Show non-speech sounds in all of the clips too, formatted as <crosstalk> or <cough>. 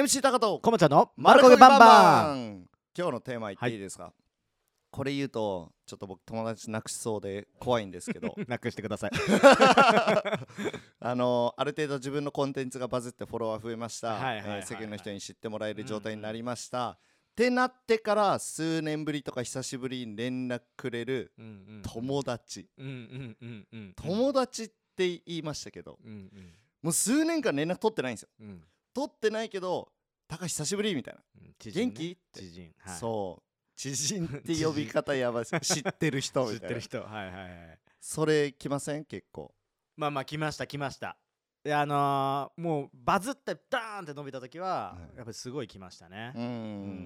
MC 高とこまちゃんのマ丸焦げバンバン。ン今日のテーマ言っていいですか、これ言うとちょっと僕友達なくしそうで怖いんですけど。<laughs> なくしてください。<laughs> あのある程度自分のコンテンツがバズってフォロワー増えました。世間の人に知ってもらえる状態になりました、ってなってから数年ぶりとか久しぶりに連絡くれる友達、うんうんうんうん。友達って言いましたけど。うんうん。もう数年間連絡取ってないんですよ。うん取ってないけど「高橋久しぶり」みたいな。うん知人ね。元気？って。知人。はい。そう。知人って <laughs> 呼び方やばい。です知ってる人知みいな。ったてる人。はいはいはいそれ来ません？結構。まあまあ来ました来ました。であのーもうバズってダーンって伸びた時ははい。やっぱりすごい来ましたね。うん、う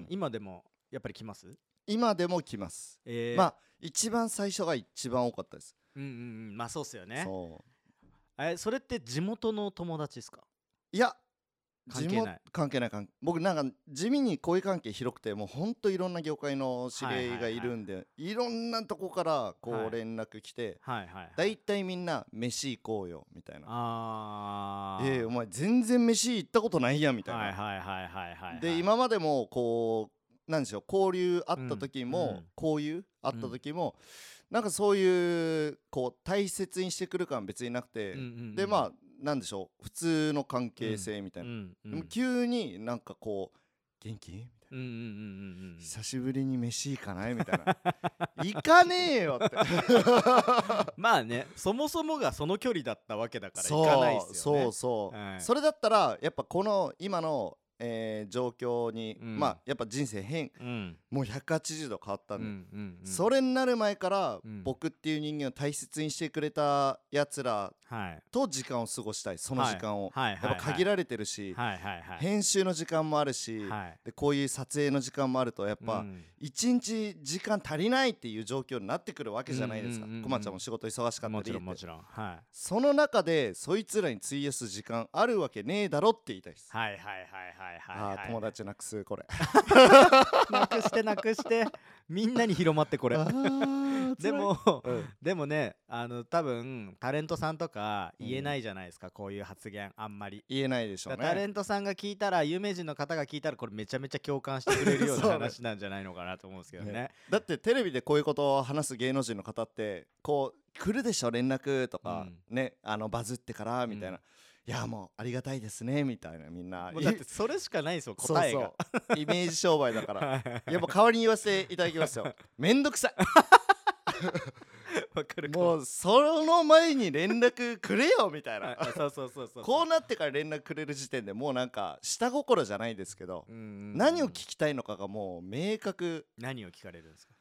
ん。今でもやっぱり来ます？今でも来ます、えー。まあ一番最初が一番多かったです、うんうんうん。まあそうっすよね。そう。えそれって地元の友達ですか？いや関係ない。関係ない。関係僕なんか地味に恋関係広くてもうほんといろんな業界の知り合いがいるんで、いろんなとこからこはいう連絡来て、はいはいはい。だいみんな飯行こうよみたいな。あー。ええお前全然飯行ったことないやんみたいな、はいはいはいはいはいで今までもこうなんでしょう交流あった時も、うん。うん交友あった時も、なんかそういうこう大切にしてくる感別になくて、うんうんうん。でまあなんでしょう？普通の関係性みたいな、うんうんでも急になんかこう元気？みたいな。うんうん久しぶりに飯行かない？みたいな <laughs> 行かねえよって。<laughs> まあねそもそもがその距離だったわけだから行かないっすよね。そうそう、はい。それだったらやっぱこの今の、えー状況に、うん。まあやっぱ人生変。うん。もう180度変わったんで、うんうんうん。それになる前から、うん。僕っていう人間を大切にしてくれたやつらはい。と時間を過ごしたい。その時間を、はい。はい。やっぱ限られてるし、はい。はい。はい。編集の時間もあるし、はい。でこういう撮影の時間もあるとやっぱ、うん。一日時間足りないっていう状況になってくるわけじゃないですか。うんうんうんうん。こまちゃんも仕事忙しかったりもちろんもちろん。はい。その中でそいつらに費やす時間あるわけねえだろって言いたいです、はい。はい。はい。はいはいはいあー友達なくすこれ。<laughs> なくしてなくしてみんなに広まってこれ。でもうん。でもねあの多分タレントさんとか言えないじゃないですか、こういう発言あんまり。言えないでしょうだからタレねントさんが聞いたら有名人の方が聞いたらこれめちゃめちゃ共感してくれるような話なんじゃないのかなと思うんですけどね。ね。だってテレビでこういうことを話す芸能人の方ってこう来るでしょ連絡とか、ねあのバズってからみたいな、うんいやもうありがたいですねみたいなみんな。だってそれしかないんですよ <laughs> 答えが。イメージ商売だから。やっぱ代わりに言わせていただきますよ。<laughs> めんどくさわかるいか。ももうその前に連絡くれよみたいな。はい。そうそうそうそう。こうなってから連絡くれる時点でもうなんか下心じゃないですけど、何を聞きたいのかがもう明確。何を聞かれるんですか？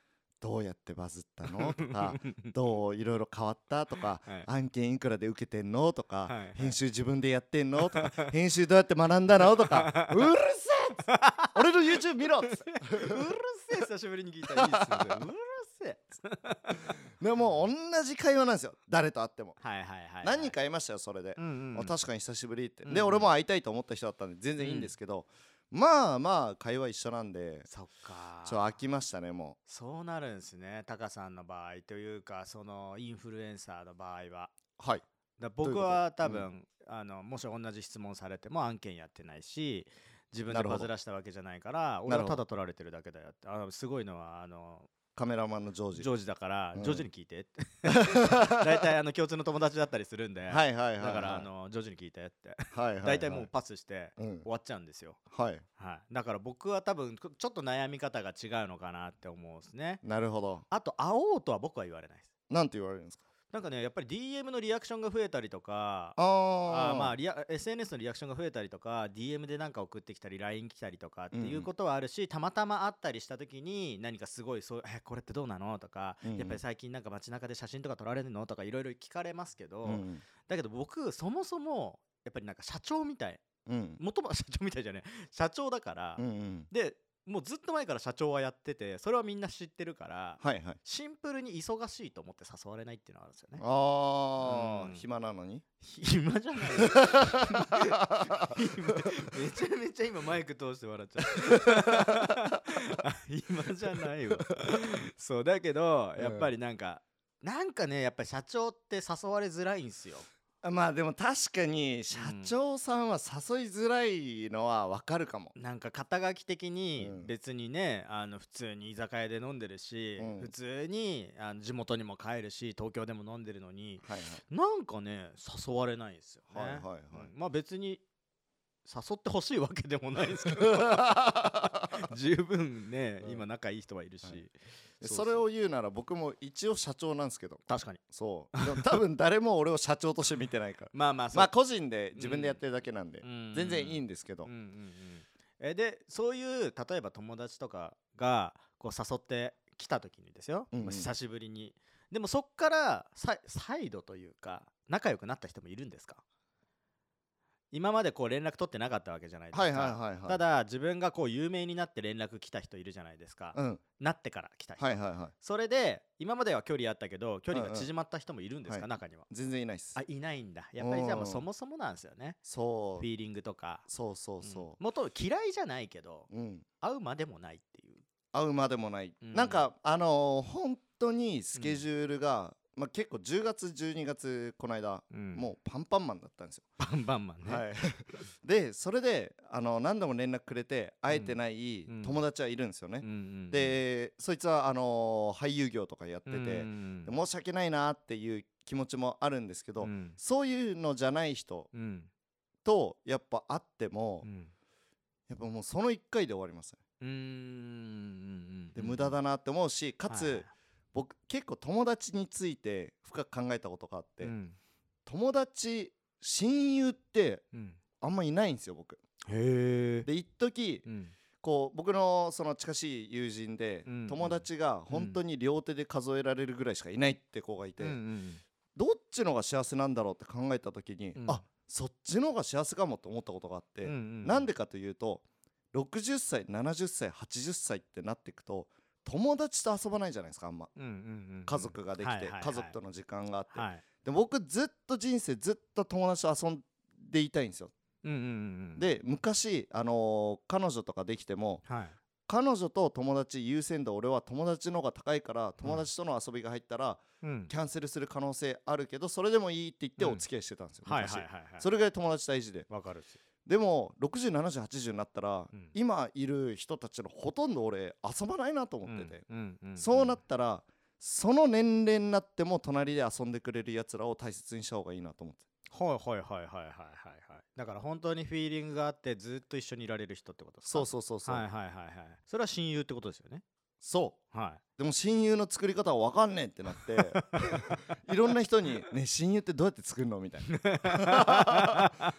どうやってバズったの？とか <laughs> どういろいろ変わった？とか、はい。案件いくらで受けてんの？とか、はいはい。編集自分でやってんの？とか編集どうやって学んだの？とか <laughs> うるせえ俺の YouTube 見ろっつって。うるせえ久しぶりに聞いたらいいっすようるせえでも同じ会話なんですよ。誰と会っても、はいはいはいはい。何人か会いましたよそれで、うんうんあ確かに久しぶりって、うん。で俺も会いたいと思った人だったんで全然いいんですけど、まあまあ会話一緒なんでそっか。ちょっと飽きましたねもそうなるんですねタカさんの場合というかそのインフルエンサーの場合は。うはい。だ僕は多う分、あのもし同じ質問されても案件やってないし自分でバズらしたわけじゃないから俺はただ取られてるだけだよって。あのすごいのはあのカメラマンのジョージ。ジョージだから、うん。ジョージに聞いて。っ <laughs> て大体あの共通の友達だったりするんで、はいはいはいはい。だからあのジョージに聞いてって。はいはいはい。大体もうパスしてうん。終わっちゃうんですよ、はい。はい、だから僕は多分ちょっと悩み方が違うのかなって思うんですね。なるほど。あと会おうとは僕は言われないです。なんて言われるんですか？なんかねやっぱり DM のリアクションが増えたりとかあー。あーまあリア SNS のリアクションが増えたりとか DM でなんか送ってきたり LINE 来たりとかっていうことはあるし、たまたま会ったりした時に何かすごいそうえこれってどうなのとか、うんうん。やっぱり最近なんか街中で写真とか撮られるのとかいろいろ聞かれますけど、うんだけど僕そもそもやっぱりなんか社長みたい。もと社長みたいじゃない。社長だから、うんうん。でもうずっと前から社長はやっててそれはみんな知ってるから、はいはい。シンプルに忙しいと思って誘われないっていうのはあるんですよね。ああ、うん。暇なのに？暇じゃない。よめちゃめちゃ今マイク通して笑っちゃった。<laughs> 暇じゃないわ。そうだけどやっぱりなんか、なんかねやっぱり社長って誘われづらいんすよまあでも確かに社長さんは誘いづらいのはわかるかも、なんか肩書き的にうん。別にね、あの普通に居酒屋で飲んでるし、うん。普通にあの地元にも帰るし東京でも飲んでるのにはい。なんかね誘われないんですよね、はいはいはい。うん。まあ別に誘ってほしいわけでもないですけど。は <laughs> い十分ね、うん。今仲いい人はいるし、はい。そうそう。それを言うなら僕も一応社長なんですけど。確かに。そう。多分誰も俺を社長として見てないから。<laughs> まあまあまあ個人で自分でやってるだけなんで、うん。全然いいんですけど、うんうんうん。えでそういう例えば友達とかがこう誘ってきた時にですよ、うんうん。まあ久しぶりに。でもそっからさ再度というか仲良くなった人もいるんですか？今までこう連絡取ってなかったわけじゃないですか、はいはいはいはい。ただ自分がこう有名になって連絡来た人いるじゃないですか、うん。なってから来た人、はいはいはいそれで今までは距離あったけど距離うんうん。が縮まった人もいるんですか、はい。中には。全然いないっす。あいないんだ。やっぱりじゃあもううん。そもそもなんですよね。そう。フィーリングとか。そうそうう。ん。そもと嫌いじゃないけどう、うん、会うまでもないっていう。会うまでもない、うん。なんかあのー本当にスケジュールが、まあ、結構10月12月この間、もうパンパンマンだったんですよ、バンバンマンね、はい、<laughs> でそれであの何度も連絡くれて会えてないうん。友達はいるんですよね、うんうんうん、でそいつはあのー俳優業とかやってて、申し訳ないなっていう気持ちもあるんですけど、うん。そういうのじゃない人うん。とやっぱ会っても、うん。やっぱもうその1回で終わりますね。うんうんうんで無駄だなって思うしかつ、はい僕結構友達について深く考えたことがあって、うん。友達親友ってうん。あんまいないんですよ僕。へえ。で一時うん。こう僕のその近しい友人で、うん友達が本当に両手で数えられるぐらいしかいないって子がいて、うんうん。どっちの方が幸せなんだろうって考えた時に、うん。あそっちの方が幸せかもと思ったことがあって、うんうんなんでかというと60歳70歳80歳ってなっていくと友達と遊ばないじゃないですかあんま。うんうんうん家族ができて、はいはいはい。家族との時間があって、はい。で僕ずっと人生ずっと友達と遊んでいたいんですよ、うんうんうんうん。で昔、あのー彼女とかできてもはい。彼女と友達優先度俺は友達の方が高いから友達との遊びが入ったらうん。キャンセルする可能性あるけどそれでもいいって言ってうん。お付き合いしてたんですよ、はいはい昔はいはい。それぐらい友達大事で。わかるでも607080になったら、うん。今いる人たちのほとんど俺遊ばないなと思ってて、そうなったらその年齢になっても隣で遊んでくれるやつらを大切にした方がいいなと思って。はいはいはいはいはいはい。はいだから本当にフィーリングがあってずっと一緒にいられる人ってことですか？そうそうそうそう、はいはいはいはい。それは親友ってことですよね？そう。はでも親友の作り方は分かんねえってなって <laughs> いろんな人に「ね親友ってどうやって作るの?」みたいな <laughs>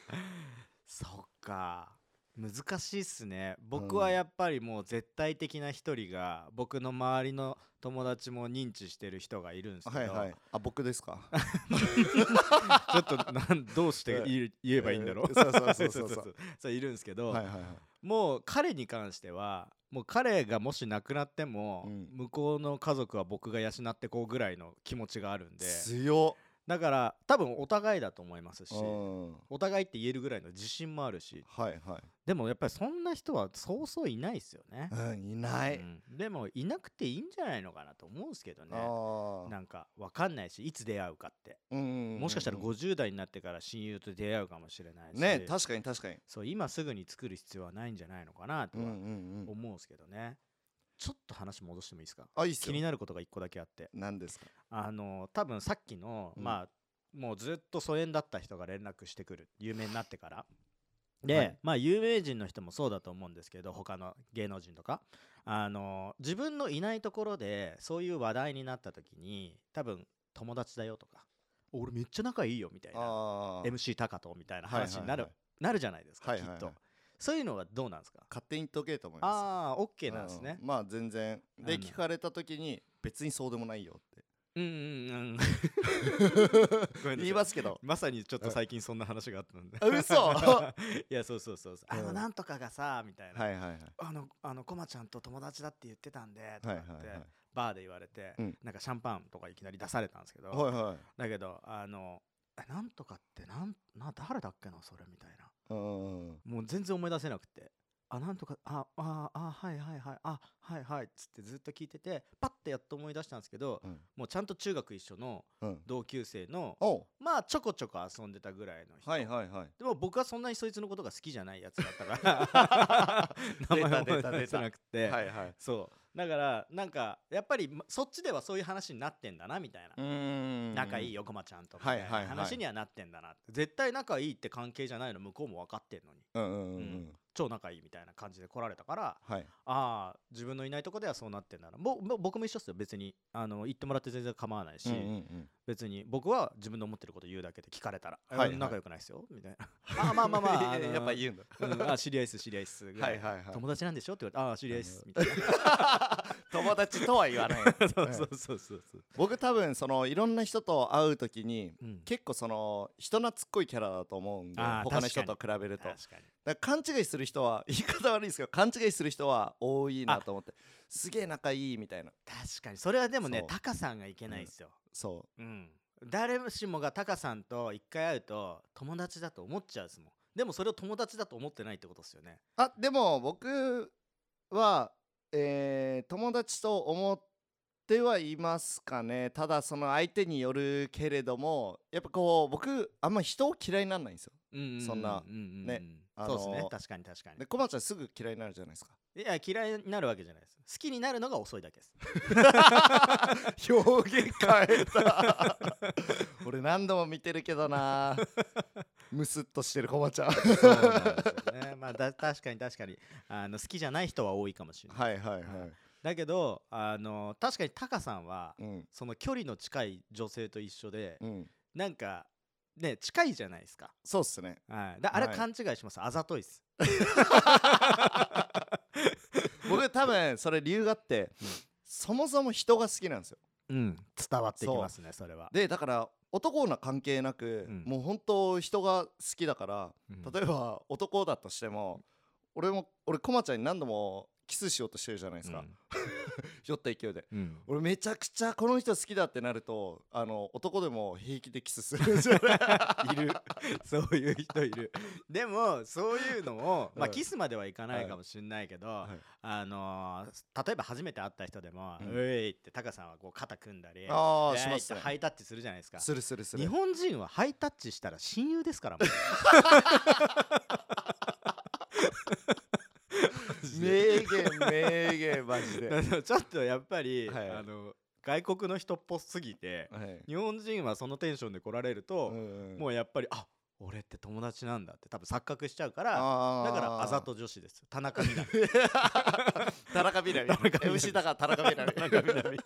そっか。難しいっすね。僕はやっぱりもう絶対的な一人が僕の周りの友達も認知してる人がいるんですけど、はいはい。あ僕ですか？<laughs> ちょっとなんどうして言えばいいんだろう、うんそうそうそう。<laughs> そうそうそういるんですけど、はいはいはい。もう彼に関してはもう彼がもし亡くなっても、うん。向こうの家族は僕が養ってこうぐらいの気持ちがあるんで。強っだから多分お互いだと思いますしうん。お互いって言えるぐらいの自信もあるし。はいはい。でもやっぱりそんな人はそうそういないですよね、うんいない、うん。でもいなくていいんじゃないのかなと思うんですけどね。なんかわかんないしいつ出会うかって。うんうんうんうん。もしかしたら50代になってから親友と出会うかもしれないし。ね確かに確かに。そう今すぐに作る必要はないんじゃないのかなとはうんうんうん。思うんですけどね、ちょっと話戻してもいいですか？あいいっすよ。気になることが一個だけあって。何ですか？あの多分さっきの、うん。まあもうずっと疎遠だった人が連絡してくる。有名になってから。<sighs> で、はい。まあ有名人の人もそうだと思うんですけど他の芸能人とか。あの自分のいないところでそういう話題になった時に多分友達だよとか。俺めっちゃ仲いいよみたいな。ああ MC 高人みたいな話になる、はいはいなるじゃないですか、はいはいはい。きっとそういうのはどうなんですか？勝手に言っとけと思いますああ OK なんですね。うん。まあ全然。で聞かれた時に別にそうでもないよって。うんうんうん。<laughs> 言いますけど。まさにちょっと最近そんな話があったんで。あ嘘。<laughs> いやそうそうそうそう。あうん。のなんとかがさみたいな、はいはいはい。あのあのコマちゃんと友達だって言ってたんでとはかって、いはいはい。バーで言われて、うん。なんかシャンパンとかいきなり出されたんですけど、はいはい。だけどあのえなんとかってなんな誰だっけなそれみたいな。うんもう全然思い出せなくて。あなんとかあああはいはいはい。あはいはい。っつってずっと聞いててパッてやっと思い出したんですけどうん。もうちゃんと中学一緒のうん。同級生のおう。まあちょこちょこ遊んでたぐらいの人、はいはいはい。でも僕はそんなにそいつのことが好きじゃないやつだったから。名前を出た出た。思い出せなくて、はいはい。そうだからなんかやっぱりまそっちではそういう話になってんだなみたいな、仲いいよこまちゃんとみたいない話にはなってんだな、絶対仲いいって関係じゃないの向こうも分かってんのに。うんうんうん超仲いいみたいな感じで来られたからはい。ああ自分のいないとこではそうなってんだな。ぼぼ僕も一緒っすよ別に。あの言ってもらって全然構わないし、うんうんうん別に僕は自分の思ってること言うだけで聞かれたら「はい仲良くないっすよ」みたいな。あまあまあまああのやっぱ言うんだ。<laughs> うん。あ知り合いっす知り合いっすぐらはいはいはい友達なんでしょ？って言われて「ああ知り合いっす」みたいな。<laughs> 友達とは言わない。<laughs> そうそうそうそうそう。僕多分そのいろんな人と会う時にうん。結構その人懐っこいキャラだと思うんで他の人と比べると。勘違いする人は言い方悪いですけど勘違いする人は多いなと思って。すげえ仲いいみたいな。確かに。それはでもねタカさんがいけないっすよそう。ん。誰しもがタカさんと一回会うと友達だと思っちゃうっすもん。でもそれを友達だと思ってないってことっすよね。うあでも僕はえー友達と思ってはいますかね。ただその相手によるけれどもやっぱこう僕あんま人を嫌いにならないんですよ。うんうんうんそんなうんうん。うんねあそうですね。の確かに確かに。でコマちゃんすぐ嫌いになるじゃないですか。いや嫌いになるわけじゃない。です好きになるのが遅いだけです。表現変えた。<laughs> 俺何度も見てるけどな。ムスッとしてるコマちゃん。そうなんですよね。まあだ確かに確かに。あの好きじゃない人は多いかもしれない、はいはいはい。だけどあの確かにタカさんはうん。その距離の近い女性と一緒で、うん。なんかね近いじゃないですか、そうっすね。はい、だあれはい。勘違いします、あざといっす。<laughs> 僕多分それ理由があって、うん。そもそも人が好きなんですよ。うん。伝わってきますねそれは。でだから男女関係なく、うん。もう本当人が好きだからうん。例えば男だとしても俺も俺コマちゃんに何度もキスしようとしてるじゃないですか、<laughs> 酔った勢いで。うん。うん俺めちゃくちゃこの人好きだってなるとあの男でも平気でキスするんですよね。<laughs> いる。そういう人いる。でもそういうのを、まあ、うんキスまではいかないかもしれないけど、はい。あのー例えば初めて会った人でも「うん。うえい!」ってタカさんはこう肩組んだりあしますハイタッチするじゃないですか。するするする。日本人はハイタッチしたら親友ですからもう <laughs> 名言名言マジで、は <laughs> ちょっとやっぱり、はい。あの外国の人っぽすぎてい。日本人はそのテンションで来られると、うんもうやっぱりあ俺って友達なんだって多分錯覚しちゃうからだからあざと女子です田中みな実 <laughs> 田中みな実 MC だから田中みな <laughs> 田中みな実実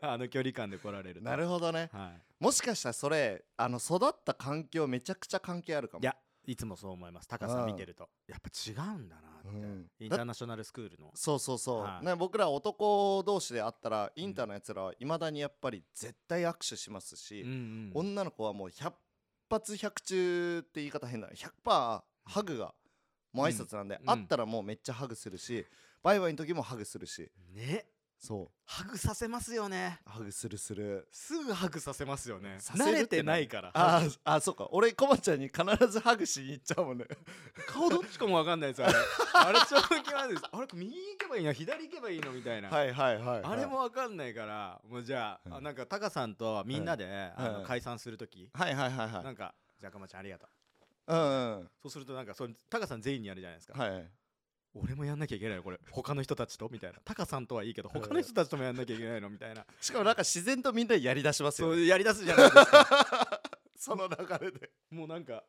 あの距離感で来られると。なるほどね。はい。もしかしたらそれあの育った環境めちゃくちゃ関係あるかも。いやいつもそう思います。高さん見てると。やっぱ違うんだなって、うん。インターナショナルスクールの。そうそうそう、はい。ね、僕ら男同士で会ったらインターのやつらはいまだにやっぱり絶対握手しますし、うんうん。女の子はもう100発100中って言い方変だな100%ハグがもう挨拶なんで、うん。会ったらもうめっちゃハグするしバイバイの時もハグするし。ねそう。ハグさせますよね。ハグするする。すぐハグさせますよね。慣れてないから。あーあそうか。俺コマちゃんに必ずハグしに行っちゃうもんね。顔どっちかもわかんないですあれ。<laughs> あれ超気まずいですあれ右行けばいいの？左行けばいいのみたいな、はいはいはい、はい、あれもわかんないから。もうじゃあ,、なんかタカさんとみんなで、あのはい。解散する時、はいはいはいはい。なんかじゃあかまちゃんありがとう。うんうん。そうするとなんかそれタカさん全員にやるじゃないですか、はい俺もやんなきゃいけないのこれ。<laughs> 他の人たちと？みたいな。タカさんとはいいけど他の人たちともやんなきゃいけないの？みたいな。しかもなんか自然とみんなやりだしますよね。そうやりだすじゃないですか。<laughs> その流れで。もうなんか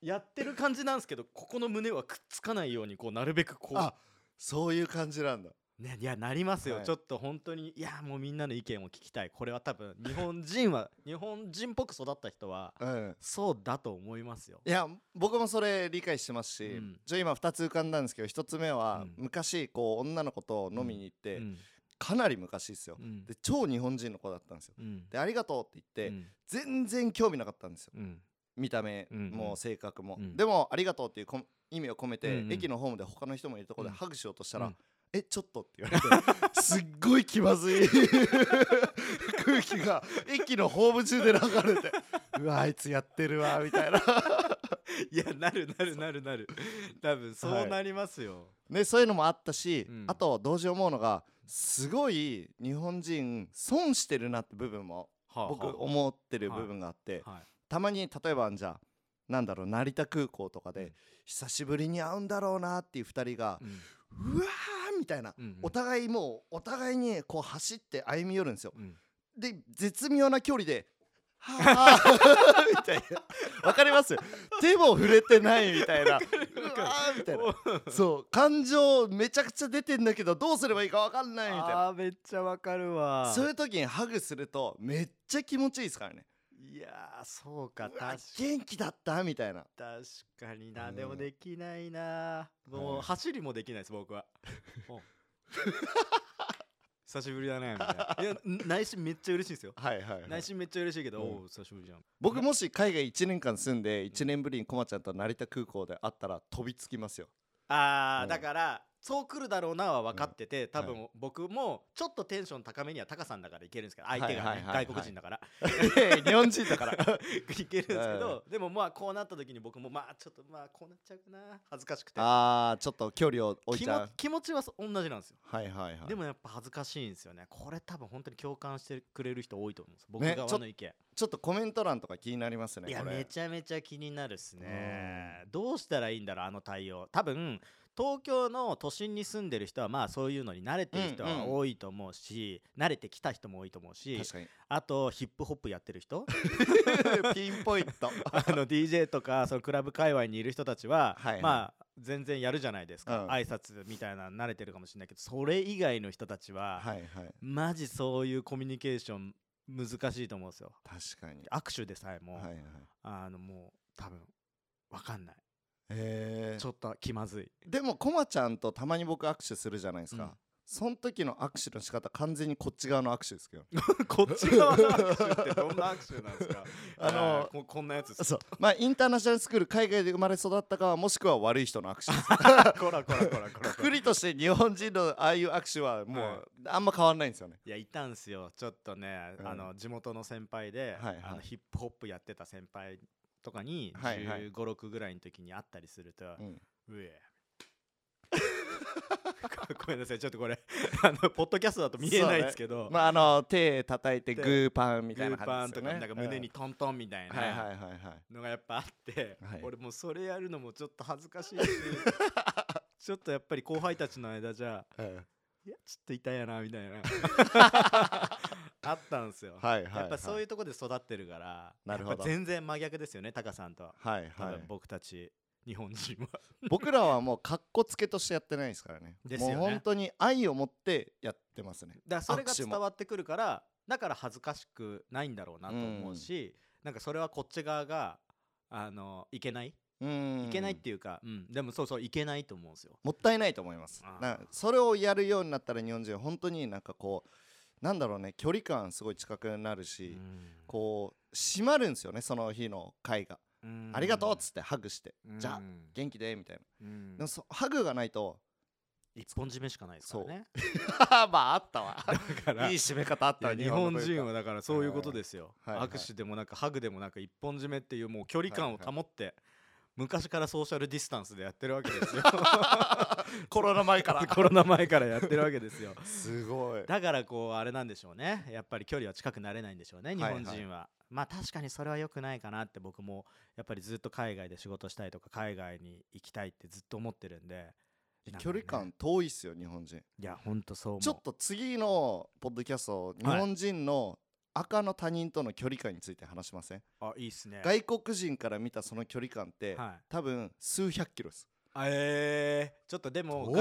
やってる感じなんですけどここの胸はくっつかないようにこうなるべくこうあそういう感じなんだね、いやなりますよ、はい。ちょっと本当にいやもうみんなの意見を聞きたい。これは多分日本人は <laughs> 日本人っぽく育った人はうん。そうだと思いますよ。いや僕もそれ理解してますし、うん。じゃあ今2つ浮かんだんですけど1つ目は、うん。昔こう女の子と飲みに行って、うん。かなり昔ですよ、うん。で超日本人の子だったんですよ。うん。でありがとうって言って、うん。全然興味なかったんですよ。うん。見た目うんも性格も、うん。でもありがとうっていうこ意味を込めて、駅のホームで他の人もいるところうん。でハグしようとしたら、うんえちょっとって言われてすっごい気まずい。<laughs> 空気が駅のホーム中で流れてうわあいつやってるわみたいな。<laughs> いやなるなるなるなる。多分そうなりますよ、ね、そういうのもあったし、うん。あと同時思うのがすごい日本人損してるなって部分も僕思ってる部分があって、はい。たまに例えばじゃあなんだろう成田空港とかで、うん。久しぶりに会うんだろうなっていう2人がう、んうわーみたいな、うんうん。お互いもうお互いにこう走って歩み寄るんですよ。うん。で絶妙な距離で「はあ」<laughs> みたいな。わかります？手も触れてないみたいな。うわーみたいな。そう。感情めちゃくちゃ出てんだけどどうすればいいかわかんないみたいな。あーめっちゃわかるわ。そういう時にハグするとめっちゃ気持ちいいですからねいやーそうか確か元気だった？みたいな。確かにな、うん。でもできないな。もはい。う走りもできないです僕は。お。<laughs> 久しぶりだねみたいな。いやん内心めっちゃ嬉しいんですよ。はいはい、はい。内心めっちゃ嬉しいけど、うん。おう久しぶりじゃん。僕もし海外1年間住んで1年ぶりにコマちゃんと成田空港で会ったら飛びつきますよ。あー、うん。だからそう来るだろうなは分かってて、多は分僕もちょっとテンション高めにはタカさんだからいけるんですけど相手がね外国人だから。<laughs> 日本人だから。<laughs> いけるんですけどでもまあこうなった時に僕もまあちょっとまあこうなっちゃうかな恥ずかしくて。あーちょっと距離を置い気ちゃう。も気持ちはそ同じなんですよ。はいはいはい。でもやっぱ恥ずかしいんですよね。これ多分本当に共感してくれる人多いと思うんです僕ね側の意見、ちょっとコメント欄とか気になりますねいやめちゃめちゃ気になるっすね。どうしたらいいんだろうあの対応。多分東京の都心に住んでる人はまあそういうのに慣れてる人うんうんは多いと思うし、慣れてきた人も多いと思うしあとヒップホップやってる人？<laughs> ピンポイント。あの DJ とかそのクラブ界隈にいる人たちは、はいはい。まあ全然やるじゃないですか、うん。挨拶みたいなの慣れてるかもしれないけどそれ以外の人たちは、はいはい。マジそういうコミュニケーション難しいと思うんですよ。確かに。握手でさえも、はいはい。あのもう多分わかんないちょっと気まずい。でもコマちゃんとたまに僕握手するじゃないですか、うん。その時の握手の仕方完全にこっち側の握手ですけど。<laughs> こっち側の握手ってどんな握手なんですか？<laughs> あのーここんなやつそう。まあインターナショナルスクール海外で生まれ育ったかもしくは悪い人の握手です。<laughs> こらこらこらこらくくりとして日本人のああいう握手はもうあんま変わんないんですよね。いやいたんすよ。ちょっとね、うん。あの地元の先輩で、はいはい。あのヒップホップやってた先輩とかにはいはい。1 5 6ぐらいの時に会ったりすると、うん。うえ <laughs> ごめんなさいちょっとこれあのポッドキャストだと見えないですけど、まああの手叩いてでグーパンみグたいなーパンと感じですよね。かなんか胸にトントンみたいうんはいはいなはいはい。のがやっぱあって、はい。俺もうそれやるのもちょっと恥ずかしいし <laughs> ちょっとやっぱり後輩たちの間じゃうん。いやちょっと痛いやなみたいなあったんですよ、はいはいはい。やっぱそういうところで育ってるからなるほど。全然真逆ですよねタカさんと。ははい。はい僕たち日本人は。僕らはもうかっこつけとしてやってないですからね。ですよね。もう本当に愛を持ってやってますね。だからそれが伝わってくるからだから恥ずかしくないんだろうなと思うし、なんかそれはこっち側があのいけない？うん。いけないっていうか、うん、でもそうそういけないと思うんですよ。もったいないと思います。それをやるようになったら日本人は本当になんかこうなんだろうね距離感すごい近くなるし、こう締まるんですよねその日の会が、うん。ありがとうっつってハグして、うん。じゃあ元気でみたいな、うん。でもそハグがないと一本締めしかないですからね。<laughs> まああったわ。<laughs> だからいい締め方あった日本の人はだからそういうことですよ、はいはい握手でもなんかハグでもなんか一本締めっていうもう距離感を保って、昔からソーシャルディスタンスでやってるわけですよ。<laughs> コロナ前から。<laughs> コロナ前からやってるわけですよ。すごい。だからこうあれなんでしょうね。やっぱり距離は近くなれないんでしょうね日はいはい。本人は、まあ確かにそれは良くないかなって僕もやっぱりずっと海外で仕事したいとか海外に行きたいってずっと思ってるんで。距離感遠いっすよ日本人。いやほんとそうちょっと次のポッドキャスト日本人の赤の他人との距離感について話しません、あいいっすね。外国人から見たその距離感って、はい。多分数百キロです。あえー、ちょっとでも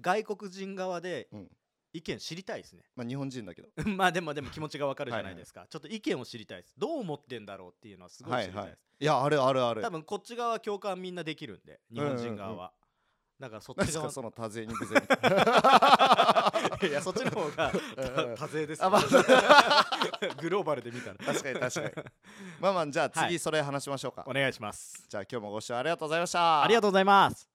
外国人側でうん。意見知りたいですね、まあ日本人だけど。<laughs> まあでもでも気持ちがわかるじゃないですか。ちょっと意見を知りたいです。どう思ってんだろうっていうのはすごい知りたいです、いやあるあるある。多分こっち側は共感みんなできるんで日本人側は、だからそっち側かその多勢に無勢みたいないやそっちの方がうん。多勢です、ね。あまあ <laughs> グローバルで見たら。確かに確かに。まあまあじゃあはい。次それ話しましょうか、お願いします。じゃあ今日もご視聴ありがとうございました。ありがとうございます